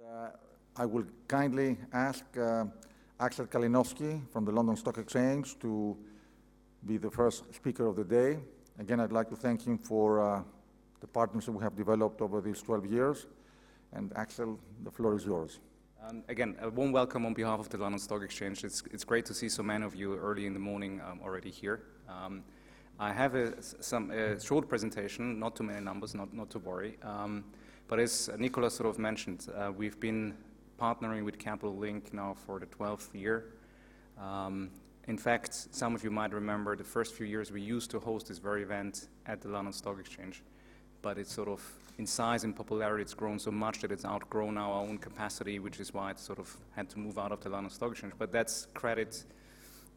Uh, I will kindly ask uh, Axel Kalinowski from the London Stock Exchange to be the first speaker of the day. Again, I'd like to thank him for uh, the partnership we have developed over these 12 years. And Axel, the floor is yours. Um, again, a warm welcome on behalf of the London Stock Exchange. It's, it's great to see so many of you early in the morning um, already here. Um, I have a, some, a short presentation, not too many numbers, not, not to worry. Um, but as Nicolas sort of mentioned, uh, we've been partnering with Capital Link now for the 12th year. Um, in fact, some of you might remember the first few years we used to host this very event at the London Stock Exchange, but it's sort of in size and popularity, it's grown so much that it's outgrown our own capacity, which is why it sort of had to move out of the London Stock Exchange. But that's credit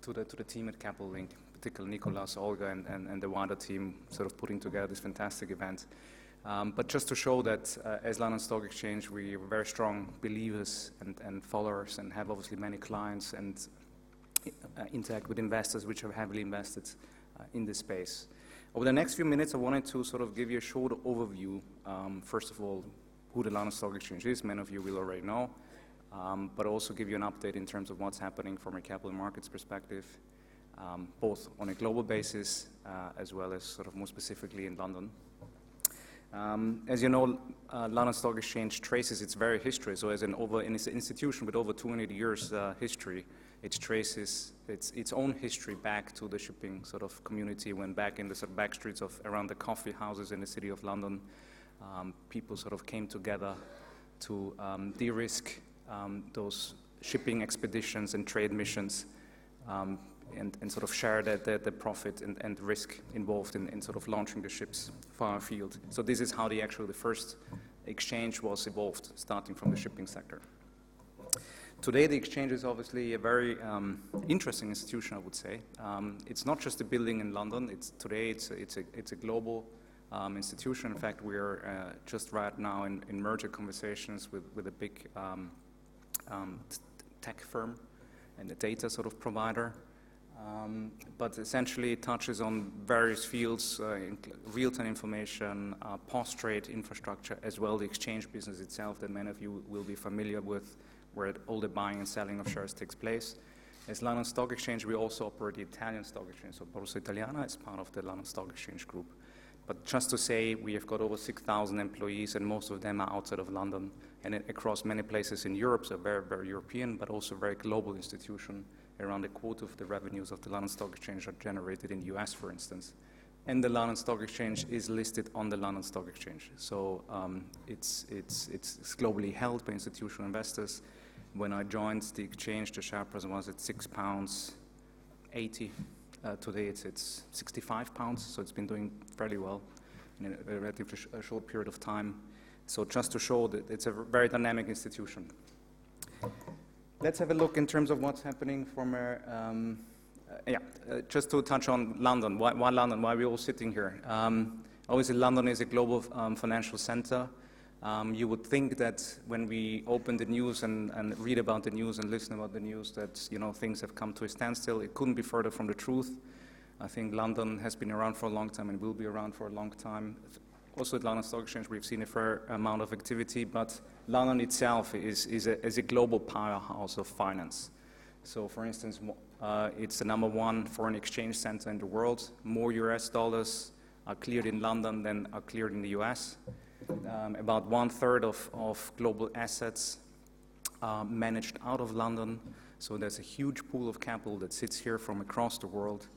to the, to the team at Capital Link, particularly Nicolas, Olga, and, and, and the wider team sort of putting together this fantastic event. Um, but just to show that uh, as London Stock Exchange, we are very strong believers and, and followers and have obviously many clients and uh, interact with investors which are heavily invested uh, in this space. Over the next few minutes, I wanted to sort of give you a short overview. Um, first of all, who the London Stock Exchange is. Many of you will already know. Um, but also give you an update in terms of what's happening from a capital markets perspective, um, both on a global basis uh, as well as sort of more specifically in London. Um, as you know, uh, London Stock Exchange traces its very history. So, as an over an institution with over 200 years uh, history, it traces its, its own history back to the shipping sort of community when back in the sort of back streets of around the coffee houses in the city of London, um, people sort of came together to um, de-risk um, those shipping expeditions and trade missions um, and, and, sort of share the, the, the profit and, and, risk involved in, in, sort of launching the ships far afield. So this is how the actual the first exchange was evolved, starting from the shipping sector. Today, the exchange is obviously a very um, interesting institution, I would say. Um, it's not just a building in London. It's, today, it's a, it's a, it's a global um, institution. In fact, we're uh, just right now in, in, merger conversations with, with a big um, um, tech firm and a data sort of provider. Um, but essentially, it touches on various fields, uh, real-time information, uh, post-trade infrastructure, as well the exchange business itself that many of you will be familiar with, where all the buying and selling of shares takes place. As London Stock Exchange, we also operate the Italian Stock Exchange, so Borsa Italiana is part of the London Stock Exchange group. But just to say, we have got over 6,000 employees, and most of them are outside of London and across many places in Europe, so very, very European, but also very global institution. Around a quarter of the revenues of the London Stock Exchange are generated in the US, for instance. And the London Stock Exchange is listed on the London Stock Exchange. So um, it's, it's, it's globally held by institutional investors when I joined the exchange, the share price was at six pounds 80. Uh, today it's, it's 65 pounds, so it's been doing fairly well in a, relatively sh- short period of time. So just to show that it's a very dynamic institution. Let's have a look in terms of what's happening from a, um, uh, yeah, uh, just to touch on London. Why, why, London? Why are we all sitting here? Um, obviously, London is a global um, financial center. Um, you would think that when we open the news and, and, read about the news and listen about the news that you know things have come to a standstill. It couldn't be further from the truth. I think London has been around for a long time and will be around for a long time. Also at London Stock Exchange, we've seen a fair amount of activity, but London itself is, is, a, is a global powerhouse of finance. So, for instance, uh, it's the number one foreign exchange center in the world. More US dollars are cleared in London than are cleared in the US. Um, about one third of, of global assets are managed out of London. So there's a huge pool of capital that sits here from across the world.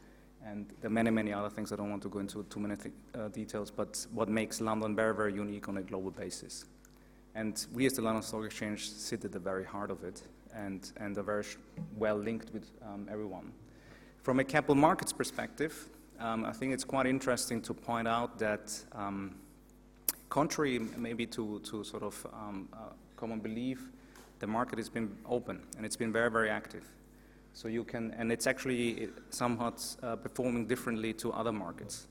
And there are many, many other things. I don't want to go into too many th- uh, details, but what makes London very, very unique on a global basis. And we, as the London Stock Exchange, sit at the very heart of it and, and are very sh- well linked with um, everyone. From a capital markets perspective, um, I think it's quite interesting to point out that um, contrary maybe to, to sort of um, uh, common belief, the market has been open and it's been very, very active. So you can, and it's actually somewhat uh, performing differently to other markets.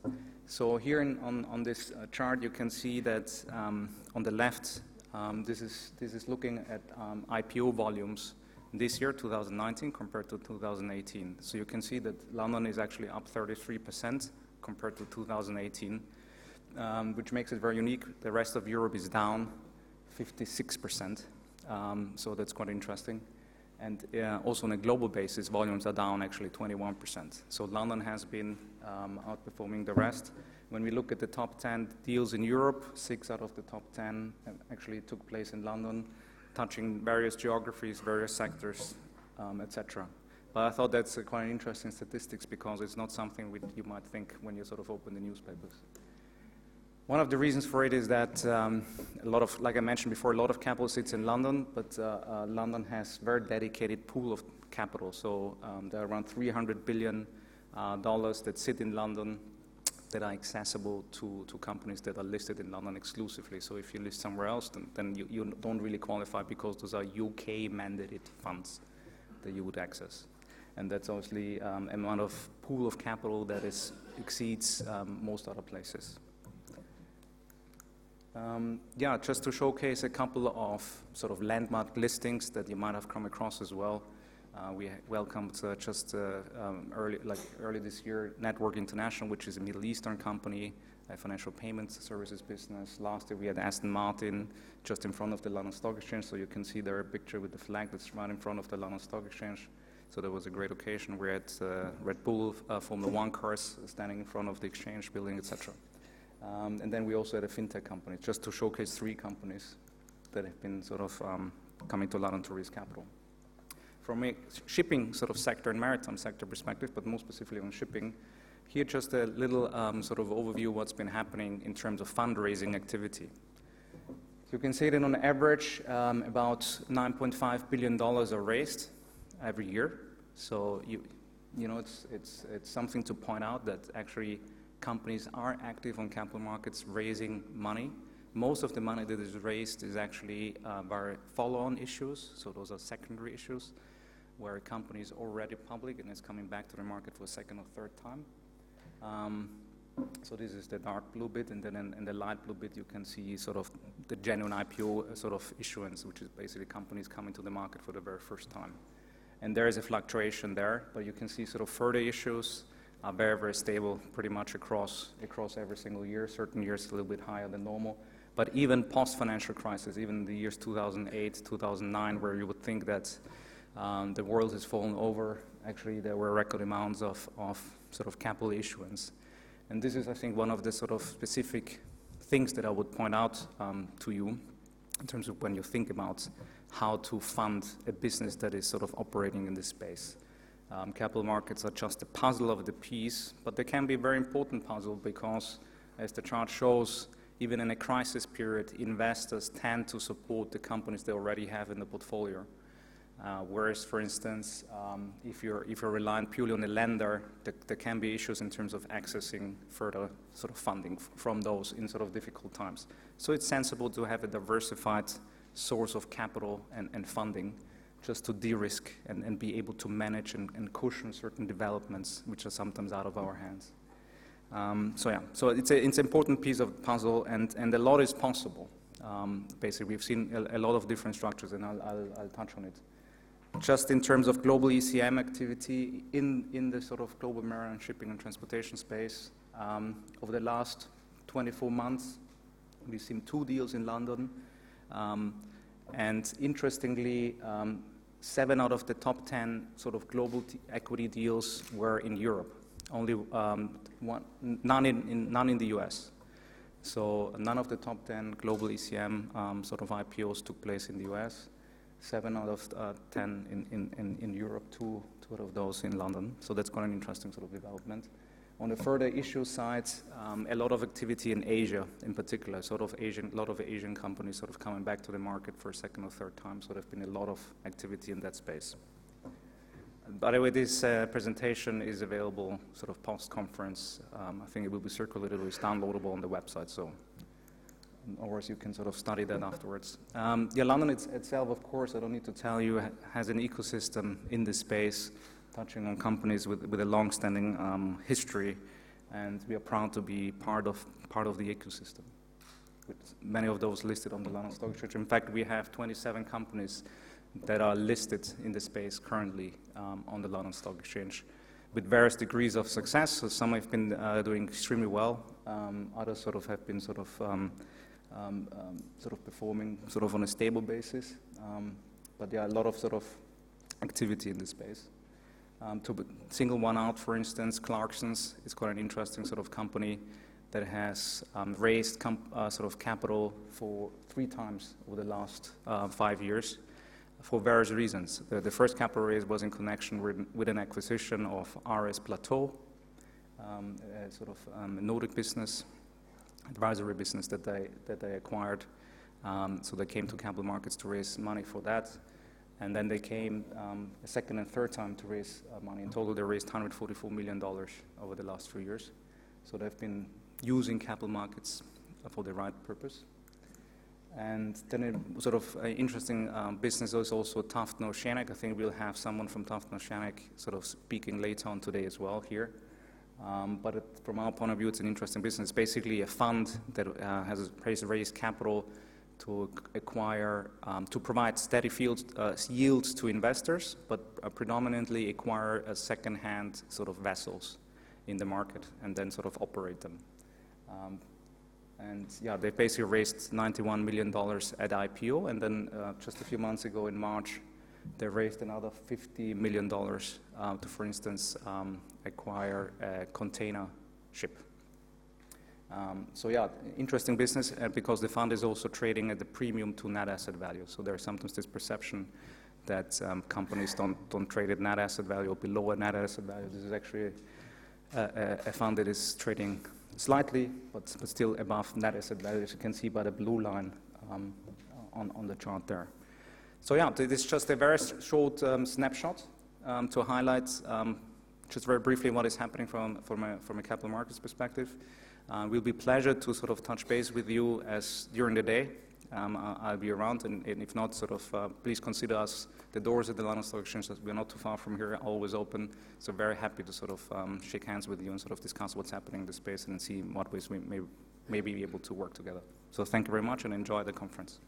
So here in, on, on this uh, chart, you can see that um, on the left, um, this, is, this is looking at um, IPO volumes this year, 2019, compared to 2018. So you can see that London is actually up 33% compared to 2018 um, which makes it very unique. The rest of Europe is down 56%. Um, so that's quite interesting. And uh, also on a global basis, volumes are down actually 21%. So London has been um, outperforming the rest. When we look at the top 10 deals in Europe, six out of the top 10 actually took place in London, touching various geographies, various sectors, um, etc. But I thought that's quite an interesting statistics because it's not something you might think when you sort of open the newspapers. One of the reasons for it is that um, a lot of, like I mentioned before, a lot of capital sits in London, but uh, uh, London has very dedicated pool of capital. So um, there are around 300 billion uh, dollars that sit in London that are accessible to, to companies that are listed in London exclusively. So if you list somewhere else, then, then you, you don't really qualify because those are UK mandated funds that you would access. And that's obviously um, amount of pool of capital that is, exceeds um, most other places. Um, yeah, just to showcase a couple of sort of landmark listings that you might have come across as well. Uh, we welcomed uh, just uh, um, early, like early this year, Network International, which is a Middle Eastern company, a financial payments services business. Last year we had Aston Martin just in front of the London Stock Exchange, so you can see there a picture with the flag that's right in front of the London Stock Exchange. So that was a great occasion. We had uh, Red Bull uh, Formula One cars standing in front of the exchange building, etc. Um, and then we also had a fintech company, just to showcase three companies that have been sort of um, coming to London to raise capital. From a shipping sort of sector and maritime sector perspective, but more specifically on shipping, here just a little um, sort of overview of what's been happening in terms of fundraising activity. So you can see that on average, um, about $9.5 billion are raised every year. So you, you know, it's, it's, it's something to point out that actually companies are active on capital markets raising money. Most of the money that is raised is actually uh, by follow-on issues, so those are secondary issues, where a company is already public and is coming back to the market for a second or third time. Um, so this is the dark blue bit, and then in, in, the light blue bit you can see sort of the genuine IPO uh, sort of issuance, which is basically companies coming to the market for the very first time. And there is a fluctuation there, but you can see sort of further issues, very, very stable pretty much across, across every single year. Certain years a little bit higher than normal. But even post-financial crisis, even the years 2008, 2009, where you would think that um, the world has fallen over, actually there were record amounts of, of sort of capital issuance. And this is, I think, one of the sort of specific things that I would point out um, to you in terms of when you think about how to fund a business that is sort of operating in this space. Um, capital markets are just a puzzle of the piece, but they can be a very important puzzle because, as the chart shows, even in a crisis period, investors tend to support the companies they already have in the portfolio. Uh, whereas, for instance, um, if, you're, if you're relying purely on a lender, th- there can be issues in terms of accessing further sort of funding f- from those in sort of difficult times. So it's sensible to have a diversified source of capital and, and funding just to de-risk and, and be able to manage and, and cushion certain developments which are sometimes out of our hands. Um, so yeah, so it's, a, it's an important piece of the puzzle, and, and a lot is possible. Um, basically, we've seen a, a, lot of different structures, and I'll, I'll, I'll, touch on it. Just in terms of global ECM activity in, in the sort of global maritime shipping and transportation space, um, over the last 24 months, we've seen two deals in London. Um, and interestingly, um, seven out of the top 10 sort of global equity deals were in Europe, only um, one, none, in, in, none in the US. So none of the top 10 global ECM um, sort of IPOs took place in the US. Seven out of uh, 10 in, in, in, Europe, two, two out of those in London. So that's quite an interesting sort of development. On the further issue side, um, a lot of activity in Asia in particular, sort of Asian, a lot of Asian companies sort of coming back to the market for a second or third time, so there's been a lot of activity in that space. By the way, this uh, presentation is available sort of post-conference. Um, I think it will be circulated, it's downloadable on the website, so or you can sort of study that afterwards. Um, yeah, London it's, itself, of course, I don't need to tell you, has an ecosystem in this space touching on companies with, with a long-standing um, history, and we are proud to be part of, part of the ecosystem. With many of those listed on the London Stock Exchange. In fact, we have 27 companies that are listed in the space currently um, on the London Stock Exchange with various degrees of success. So some have been uh, doing extremely well, um, others sort of have been sort of um, um, um, sort of performing sort of on a stable basis. Um, but are a lot of sort of activity in this space. Um, to single one out, for instance, Clarkson's is quite an interesting sort of company that has um, raised comp- uh, sort of capital for three times over the last uh, five years for various reasons. The, the, first capital raise was in connection with, with an acquisition of RS Platou, um, a sort of um, Nordic business, advisory business that they, that they acquired. Um, so they came to capital markets to raise money for that. And then they came um, a second and third time to raise uh, money. In total, they raised $144 million over the last three years. So they've been using capital markets for the right purpose. And then a sort of uh, interesting um, business is also Tufton Oceanic. I think we'll have someone from Tufton Oceanic sort of speaking later on today as well here. Um, but it, from our point of view, it's an interesting business. It's basically a fund that uh, has raised capital to acquire, um, to provide steady fields, uh, yields to investors, but uh, predominantly acquire a second-hand sort of vessels in the market and then sort of operate them. Um, and yeah, they basically raised $91 million at IPO, and then uh, just a few months ago in March, they raised another $50 million uh, to, for instance, um, acquire a container ship. Um, so yeah, interesting business uh, because the fund is also trading at the premium to net asset value. So there's sometimes this perception that um, companies don't, don't trade at net asset value or below a net asset value. This is actually a, a, a fund that is trading slightly, but, but still above net asset value, as you can see by the blue line um, on, on the chart there. So yeah, this is just a very short um, snapshot um, to highlight um, just very briefly what is happening from, from, a, from a capital markets perspective. Uh, will be pleasure to sort of touch base with you as during the day. Um, I'll be around, and, and, if not, sort of uh, please consider us. The doors at the London Stock Exchange, we're not too far from here, always open. So very happy to sort of um, shake hands with you and sort of discuss what's happening in the space and see what ways we may, may be able to work together. So thank you very much and enjoy the conference.